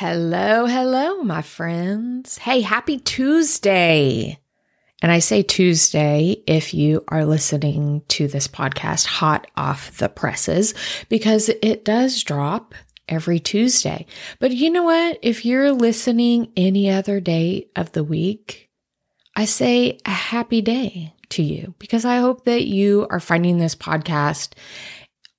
Hello, hello, my friends. Hey, happy Tuesday. And I say Tuesday if you are listening to this podcast hot off the presses because it does drop every Tuesday. But you know what? If you're listening any other day of the week, I say a happy day to you because I hope that you are finding this podcast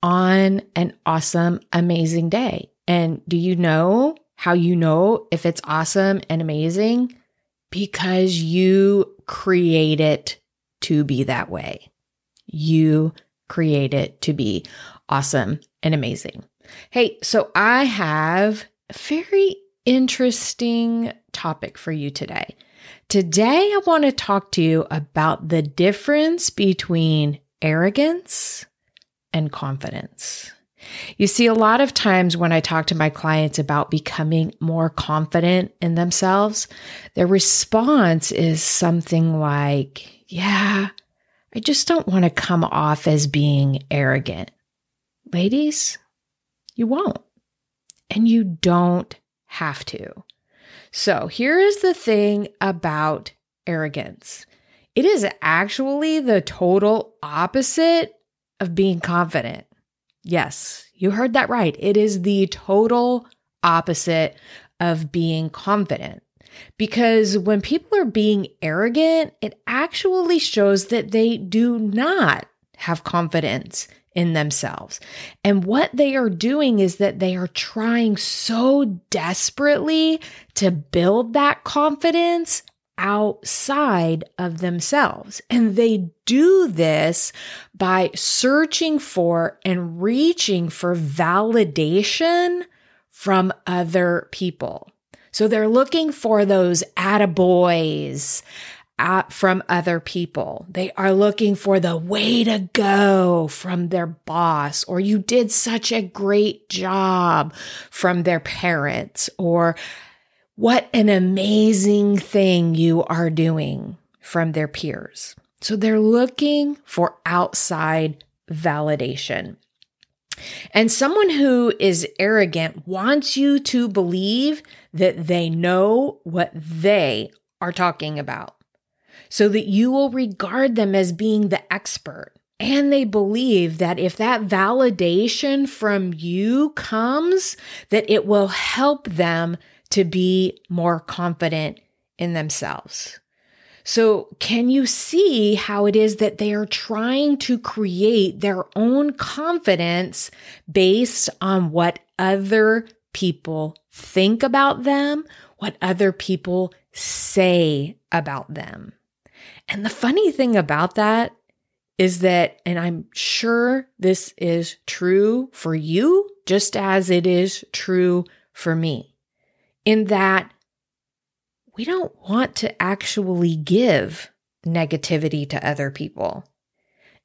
on an awesome, amazing day. And do you know how you know if it's awesome and amazing? Because you create it to be that way. You create it to be awesome and amazing. Hey, so I have a very interesting topic for you today. Today, I want to talk to you about the difference between arrogance and confidence. You see, a lot of times when I talk to my clients about becoming more confident in themselves, their response is something like, Yeah, I just don't want to come off as being arrogant. Ladies, you won't. And you don't have to. So here is the thing about arrogance it is actually the total opposite of being confident. Yes, you heard that right. It is the total opposite of being confident. Because when people are being arrogant, it actually shows that they do not have confidence in themselves. And what they are doing is that they are trying so desperately to build that confidence outside of themselves. And they do this by searching for and reaching for validation from other people. So they're looking for those attaboys at, from other people. They are looking for the way to go from their boss, or you did such a great job from their parents, or what an amazing thing you are doing from their peers. So they're looking for outside validation. And someone who is arrogant wants you to believe that they know what they are talking about so that you will regard them as being the expert. And they believe that if that validation from you comes, that it will help them to be more confident in themselves. So, can you see how it is that they are trying to create their own confidence based on what other people think about them, what other people say about them? And the funny thing about that is that, and I'm sure this is true for you, just as it is true for me in that we don't want to actually give negativity to other people.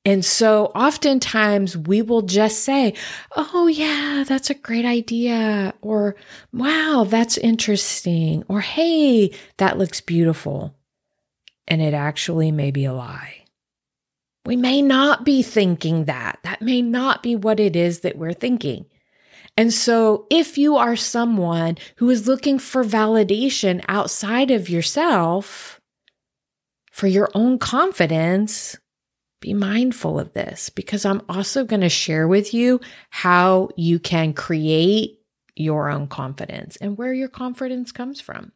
And so oftentimes we will just say, Oh, yeah, that's a great idea. Or, Wow, that's interesting. Or, Hey, that looks beautiful. And it actually may be a lie. We may not be thinking that. That may not be what it is that we're thinking. And so, if you are someone who is looking for validation outside of yourself for your own confidence, be mindful of this because I'm also going to share with you how you can create your own confidence and where your confidence comes from.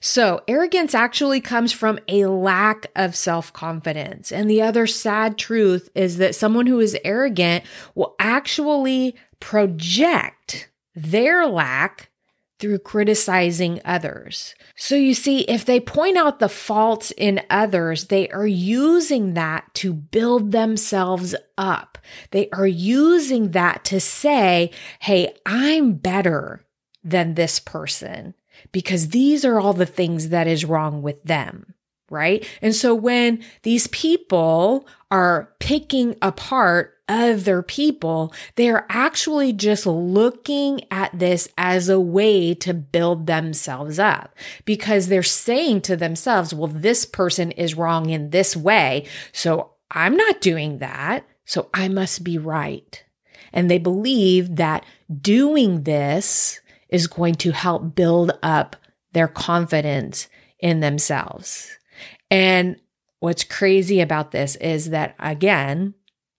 So, arrogance actually comes from a lack of self confidence. And the other sad truth is that someone who is arrogant will actually project their lack through criticizing others. So you see, if they point out the faults in others, they are using that to build themselves up. They are using that to say, Hey, I'm better than this person because these are all the things that is wrong with them right? And so when these people are picking apart other people, they are actually just looking at this as a way to build themselves up because they're saying to themselves, well, this person is wrong in this way. So I'm not doing that. So I must be right. And they believe that doing this is going to help build up their confidence in themselves. And what's crazy about this is that, again,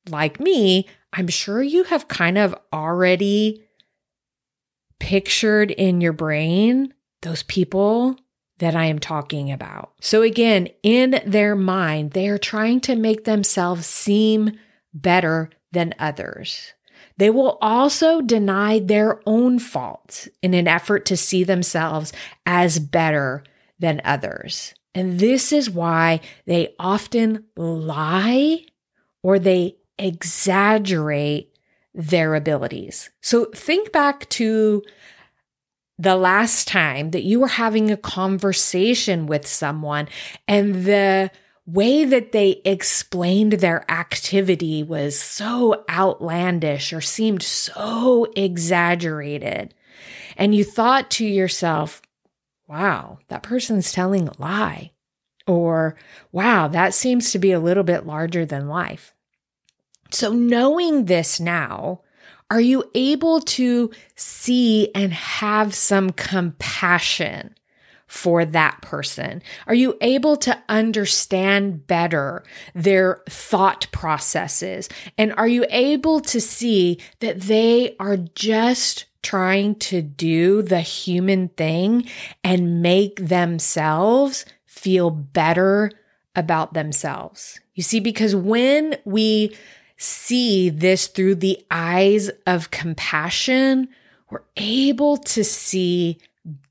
like me, I'm sure you have kind of already pictured in your brain those people that I am talking about. So, again, in their mind, they are trying to make themselves seem better than others. They will also deny their own faults in an effort to see themselves as better than others. And this is why they often lie or they exaggerate their abilities. So think back to the last time that you were having a conversation with someone and the way that they explained their activity was so outlandish or seemed so exaggerated. And you thought to yourself, wow, that person's telling a lie. Or, wow, that seems to be a little bit larger than life. So, knowing this now, are you able to see and have some compassion for that person? Are you able to understand better their thought processes? And are you able to see that they are just trying to do the human thing and make themselves feel better about themselves? You see, because when we see this through the eyes of compassion, we're able to see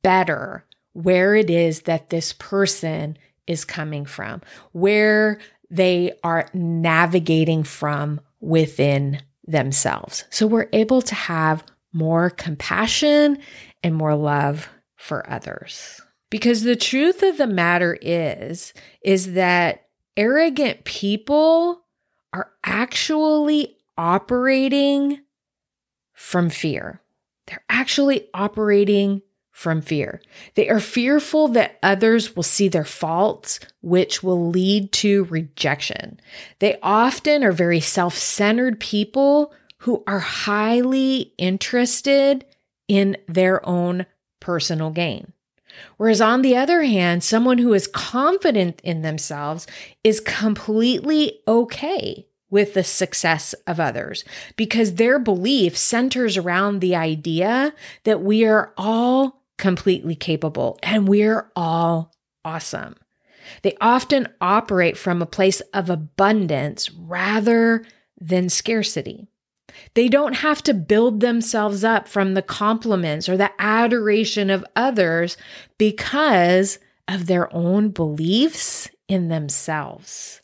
better where it is that this person is coming from, where they are navigating from within themselves. So we're able to have more compassion and more love for others. Because the truth of the matter is is that arrogant people are actually operating from fear. They're actually operating from fear. They are fearful that others will see their faults, which will lead to rejection. They often are very self centered people who are highly interested in their own personal gain. Whereas on the other hand, someone who is confident in themselves is completely okay with the success of others because their belief centers around the idea that we are all completely capable and we're all awesome. They often operate from a place of abundance rather than scarcity. They don't have to build themselves up from the compliments or the adoration of others because of their own beliefs in themselves.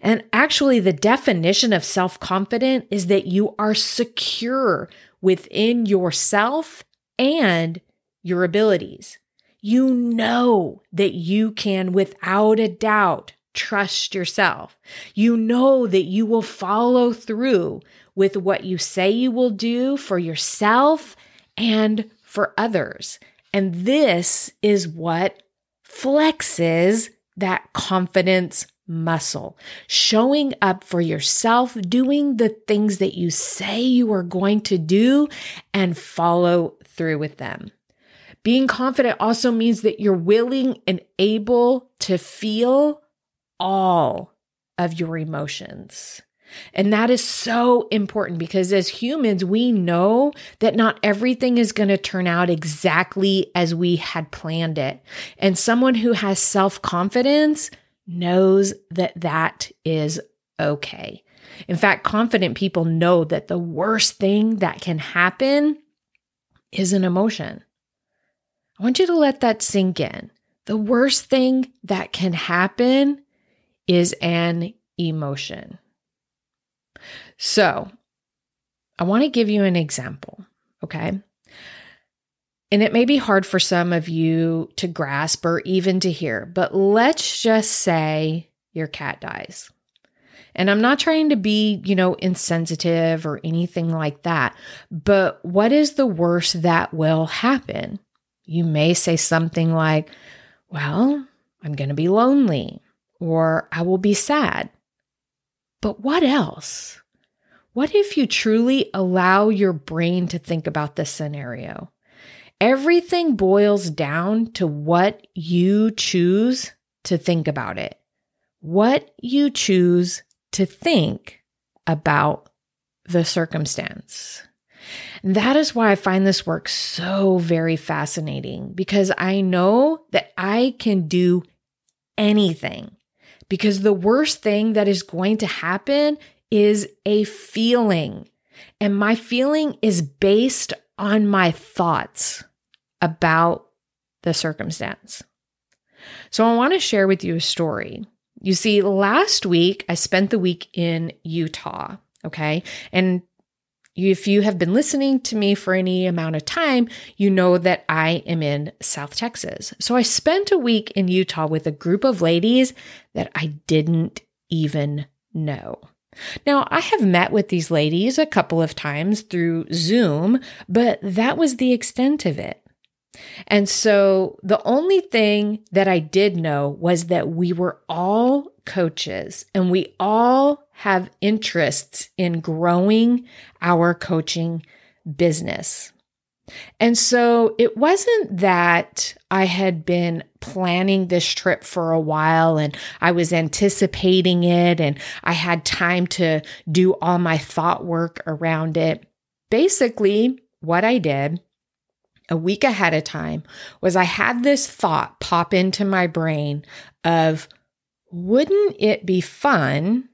And actually, the definition of self confident is that you are secure within yourself and your abilities. You know that you can, without a doubt, trust yourself. You know that you will follow through with what you say you will do for yourself and for others. And this is what flexes that confidence muscle, showing up for yourself, doing the things that you say you are going to do, and follow through with them. Being confident also means that you're willing and able to feel all of your emotions. And that is so important because as humans, we know that not everything is going to turn out exactly as we had planned it. And someone who has self confidence knows that that is okay. In fact, confident people know that the worst thing that can happen is an emotion. I want you to let that sink in. The worst thing that can happen is an emotion. So, I want to give you an example, okay? And it may be hard for some of you to grasp or even to hear, but let's just say your cat dies. And I'm not trying to be, you know, insensitive or anything like that, but what is the worst that will happen? You may say something like, Well, I'm going to be lonely, or I will be sad. But what else? What if you truly allow your brain to think about this scenario? Everything boils down to what you choose to think about it, what you choose to think about the circumstance. That is why I find this work so very fascinating because I know that I can do anything. Because the worst thing that is going to happen is a feeling. And my feeling is based on my thoughts about the circumstance. So I want to share with you a story. You see, last week I spent the week in Utah. Okay. And if you have been listening to me for any amount of time, you know that I am in South Texas. So I spent a week in Utah with a group of ladies that I didn't even know. Now, I have met with these ladies a couple of times through Zoom, but that was the extent of it. And so the only thing that I did know was that we were all coaches and we all have interests in growing our coaching business. And so it wasn't that I had been planning this trip for a while and I was anticipating it and I had time to do all my thought work around it. Basically, what I did a week ahead of time was I had this thought pop into my brain of wouldn't it be fun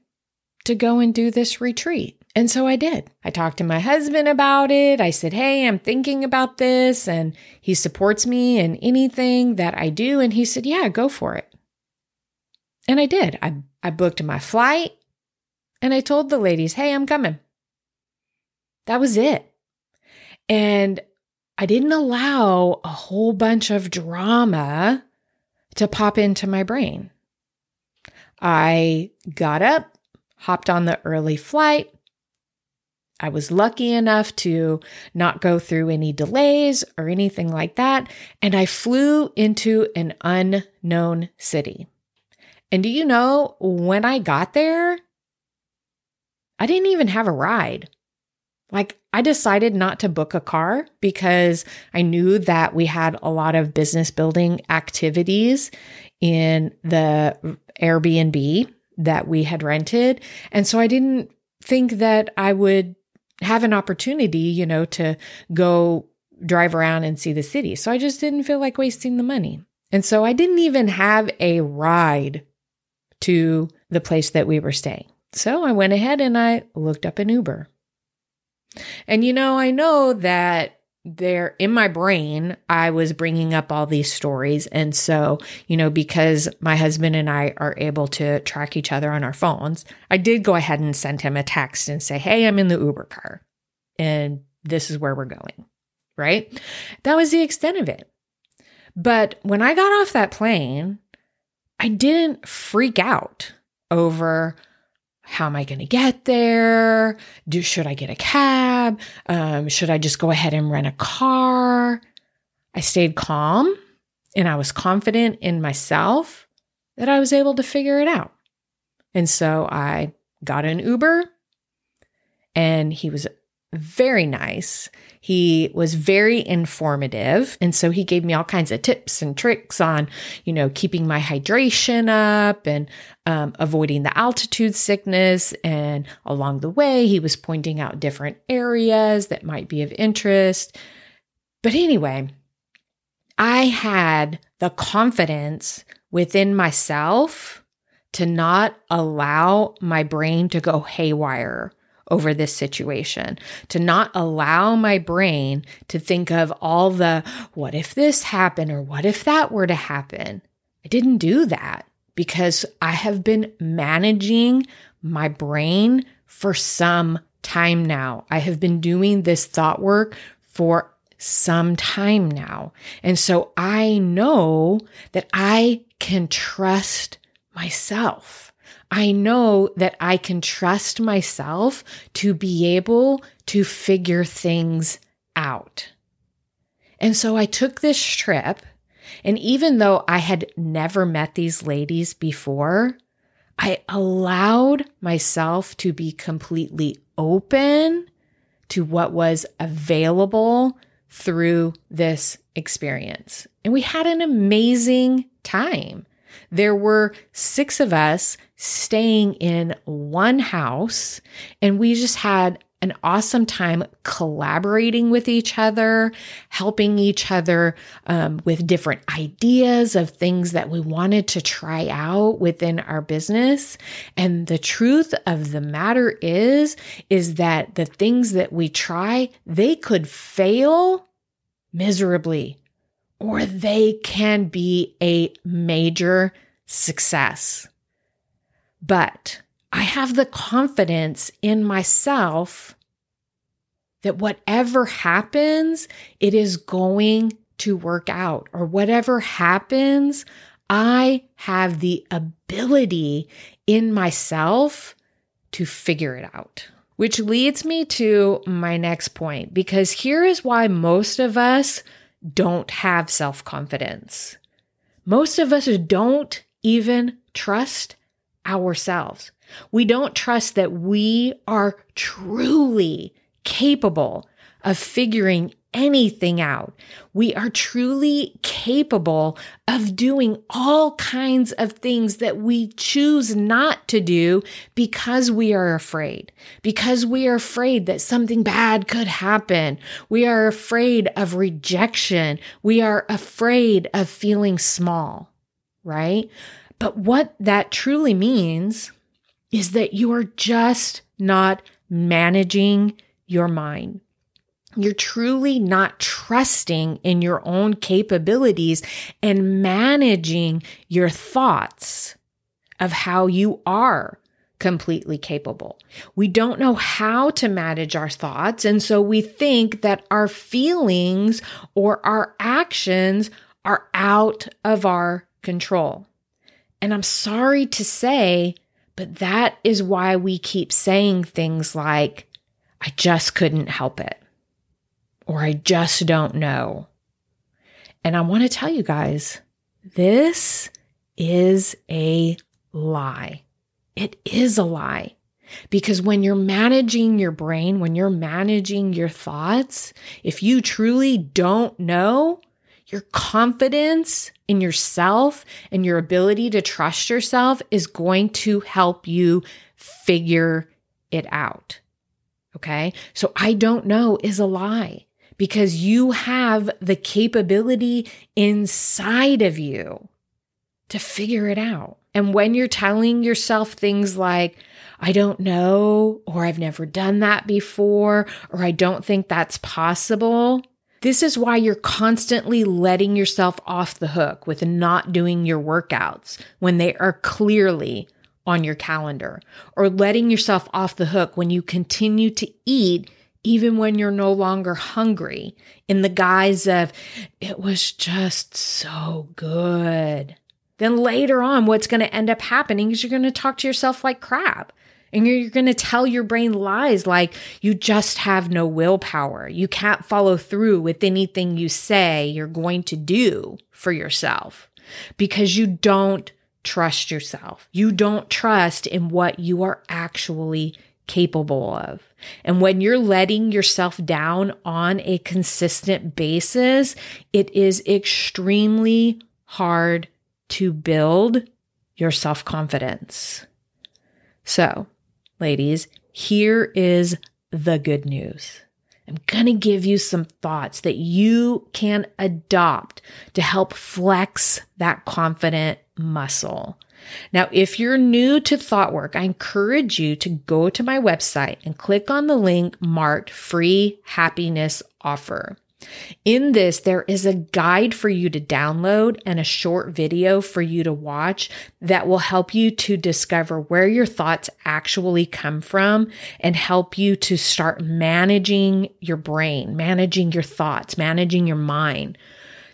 to go and do this retreat? And so I did. I talked to my husband about it. I said, Hey, I'm thinking about this. And he supports me in anything that I do. And he said, Yeah, go for it. And I did. I, I booked my flight and I told the ladies, Hey, I'm coming. That was it. And I didn't allow a whole bunch of drama to pop into my brain. I got up, hopped on the early flight. I was lucky enough to not go through any delays or anything like that. And I flew into an unknown city. And do you know, when I got there, I didn't even have a ride. Like, I decided not to book a car because I knew that we had a lot of business building activities in the Airbnb that we had rented. And so I didn't think that I would have an opportunity, you know, to go drive around and see the city. So I just didn't feel like wasting the money. And so I didn't even have a ride to the place that we were staying. So I went ahead and I looked up an Uber. And you know, I know that there in my brain, I was bringing up all these stories. And so, you know, because my husband and I are able to track each other on our phones, I did go ahead and send him a text and say, Hey, I'm in the Uber car and this is where we're going. Right. That was the extent of it. But when I got off that plane, I didn't freak out over how am I going to get there? Do should I get a cab? Um, should I just go ahead and rent a car? I stayed calm and I was confident in myself that I was able to figure it out. And so I got an Uber and he was very nice. He was very informative. And so he gave me all kinds of tips and tricks on, you know, keeping my hydration up and um, avoiding the altitude sickness. And along the way, he was pointing out different areas that might be of interest. But anyway, I had the confidence within myself to not allow my brain to go haywire over this situation, to not allow my brain to think of all the what if this happened or what if that were to happen. I didn't do that because I have been managing my brain for some time now. I have been doing this thought work for some time now. And so I know that I can trust myself. I know that I can trust myself to be able to figure things out. And so I took this trip. And even though I had never met these ladies before, I allowed myself to be completely open to what was available through this experience. And we had an amazing time. There were six of us staying in one house, and we just had an awesome time collaborating with each other, helping each other um, with different ideas of things that we wanted to try out within our business. And the truth of the matter is, is that the things that we try, they could fail miserably, or they can be a major success. But I have the confidence in myself that whatever happens, it is going to work out, or whatever happens, I have the ability in myself to figure it out. Which leads me to my next point, because here is why most of us don't have self confidence. Most of us don't even trust ourselves. We don't trust that we are truly capable of figuring anything out. We are truly capable of doing all kinds of things that we choose not to do because we are afraid, because we are afraid that something bad could happen. We are afraid of rejection. We are afraid of feeling small, right? But what that truly means is that you are just not managing your mind. You're truly not trusting in your own capabilities and managing your thoughts of how you are completely capable. We don't know how to manage our thoughts. And so we think that our feelings or our actions are out of our control. And I'm sorry to say, but that is why we keep saying things like, I just couldn't help it, or I just don't know. And I want to tell you guys, this is a lie. It is a lie. Because when you're managing your brain, when you're managing your thoughts, if you truly don't know, your confidence in yourself and your ability to trust yourself is going to help you figure it out. Okay. So I don't know is a lie because you have the capability inside of you to figure it out. And when you're telling yourself things like, I don't know, or I've never done that before, or I don't think that's possible, this is why you're constantly letting yourself off the hook with not doing your workouts when they are clearly on your calendar, or letting yourself off the hook when you continue to eat even when you're no longer hungry in the guise of, it was just so good. Then later on, what's going to end up happening is you're going to talk to yourself like crap. And you're going to tell your brain lies like you just have no willpower. You can't follow through with anything you say you're going to do for yourself because you don't trust yourself. You don't trust in what you are actually capable of. And when you're letting yourself down on a consistent basis, it is extremely hard to build your self confidence. So, ladies, here is the good news. I'm going to give you some thoughts that you can adopt to help flex that confident muscle Now, if you're new to thought work, I encourage you to go to my website and click on the link marked free happiness offer. In this, there is a guide for you to download and a short video for you to watch that will help you to discover where your thoughts actually come from and help you to start managing your brain, managing your thoughts, managing your mind.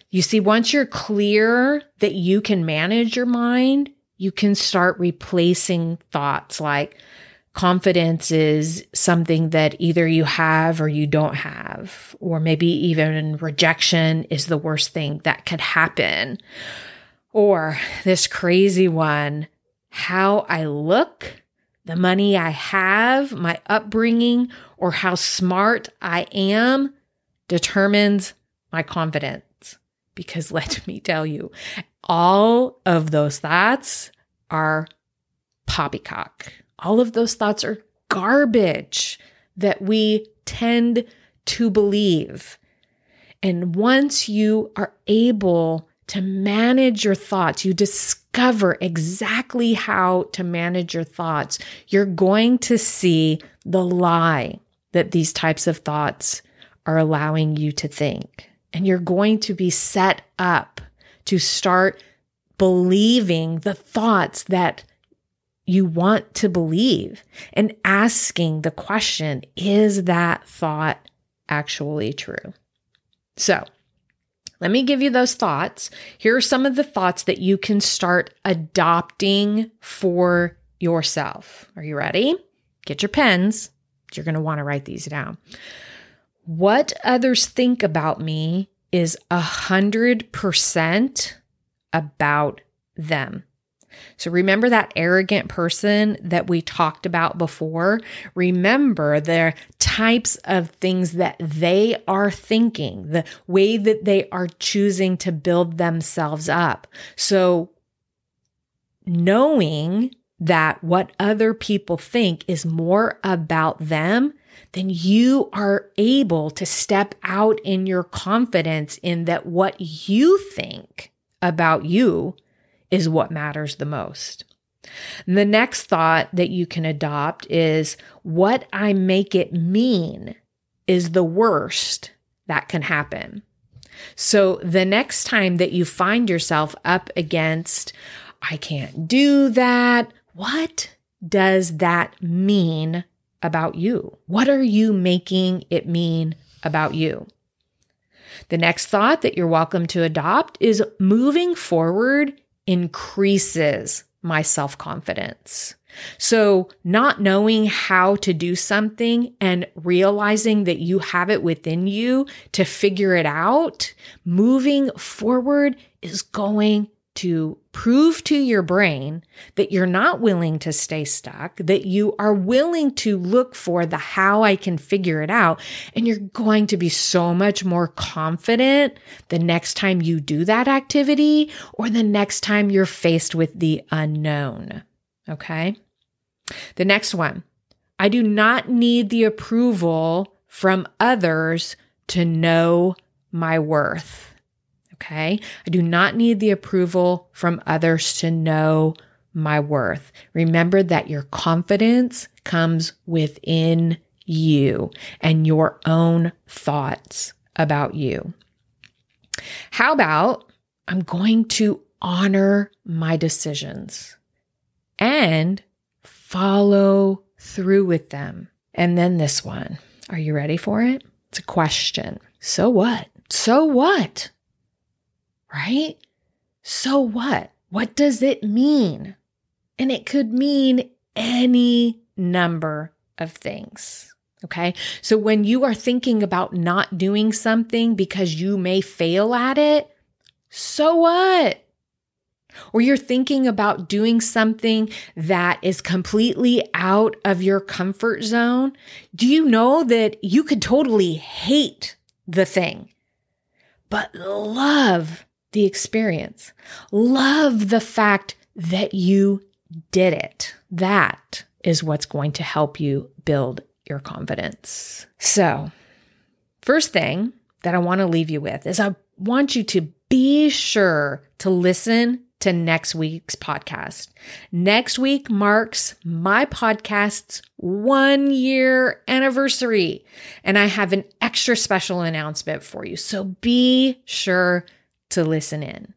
You see, once you're clear that you can manage your mind, you can start replacing thoughts like, confidence is something that either you have or you don't have, or maybe even rejection is the worst thing that could happen. Or this crazy one, how I look, the money I have, my upbringing, or how smart I am determines my confidence. Because let me tell you, all of those thoughts are poppycock all of those thoughts are garbage that we tend to believe. And once you are able to manage your thoughts, you discover exactly how to manage your thoughts, you're going to see the lie that these types of thoughts are allowing you to think. And you're going to be set up to start believing the thoughts that you want to believe and asking the question, is that thought actually true? So, let me give you those thoughts. Here are some of the thoughts that you can start adopting for yourself. Are you ready? Get your pens. You're going to want to write these down. What others think about me is a hundred percent about them. So remember that arrogant person that we talked about before? Remember the types of things that they are thinking, the way that they are choosing to build themselves up. So knowing that what other people think is more about them, then you are able to step out in your confidence in that what you think about you is what matters the most. The next thought that you can adopt is what I make it mean is the worst that can happen. So the next time that you find yourself up against, I can't do that, what does that mean about you? What are you making it mean about you? The next thought that you're welcome to adopt is moving forward increases my self confidence. So, not knowing how to do something and realizing that you have it within you to figure it out, moving forward is going to prove to your brain that you're not willing to stay stuck, that you are willing to look for the how I can figure it out. And you're going to be so much more confident the next time you do that activity or the next time you're faced with the unknown. Okay. The next one I do not need the approval from others to know my worth. Okay. I do not need the approval from others to know my worth. Remember that your confidence comes within you and your own thoughts about you. How about I'm going to honor my decisions and follow through with them. And then this one. Are you ready for it? It's a question. So what? So what? Right? So what? What does it mean? And it could mean any number of things. Okay. So when you are thinking about not doing something because you may fail at it, so what? Or you're thinking about doing something that is completely out of your comfort zone. Do you know that you could totally hate the thing, but love the experience. Love the fact that you did it. That is what's going to help you build your confidence. So, first thing that I want to leave you with is I want you to be sure to listen to next week's podcast. Next week marks my podcast's one year anniversary, and I have an extra special announcement for you. So be sure to listen in.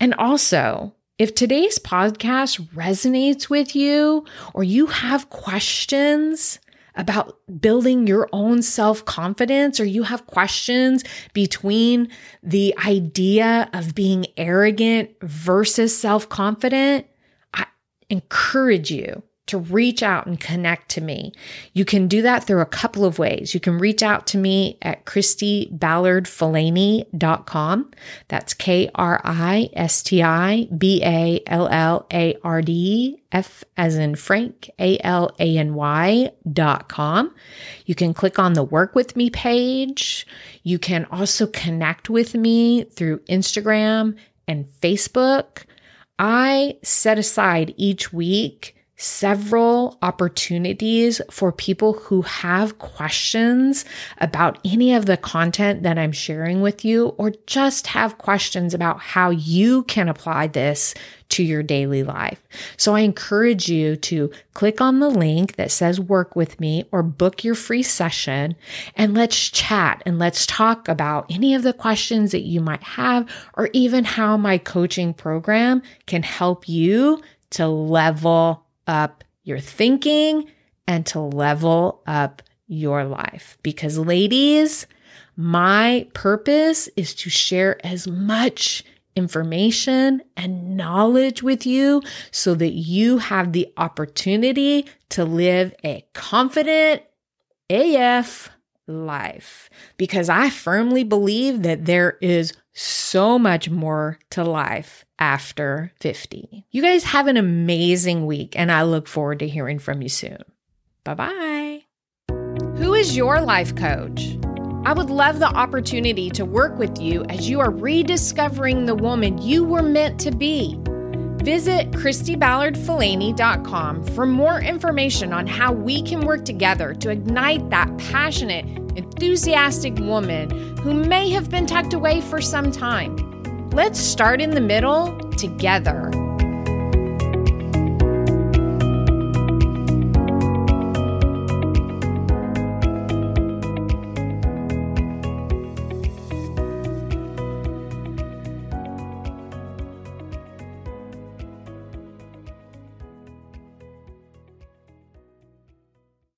And also, if today's podcast resonates with you or you have questions, about building your own self confidence, or you have questions between the idea of being arrogant versus self confident, I encourage you to reach out and connect to me. You can do that through a couple of ways. You can reach out to me at KristiBallardFalany.com. That's K R I S T I B A L L A R D F as in Frank, A L A N Y dot com. You can click on the work with me page. You can also connect with me through Instagram and Facebook. I set aside each week several opportunities for people who have questions about any of the content that I'm sharing with you, or just have questions about how you can apply this to your daily life. So I encourage you to click on the link that says work with me or book your free session and let's chat and let's talk about any of the questions that you might have or even how my coaching program can help you to level up your thinking and to level up your life. Because, ladies, my purpose is to share as much information and knowledge with you so that you have the opportunity to live a confident AF life. Because I firmly believe that there is so much more to life after 50. You guys have an amazing week, and I look forward to hearing from you soon. Bye bye. Who is your life coach? I would love the opportunity to work with you as you are rediscovering the woman you were meant to be. Visit KristiBallardFalany.com for more information on how we can work together to ignite that passionate, enthusiastic woman who may have been tucked away for some time. Let's start in the middle together.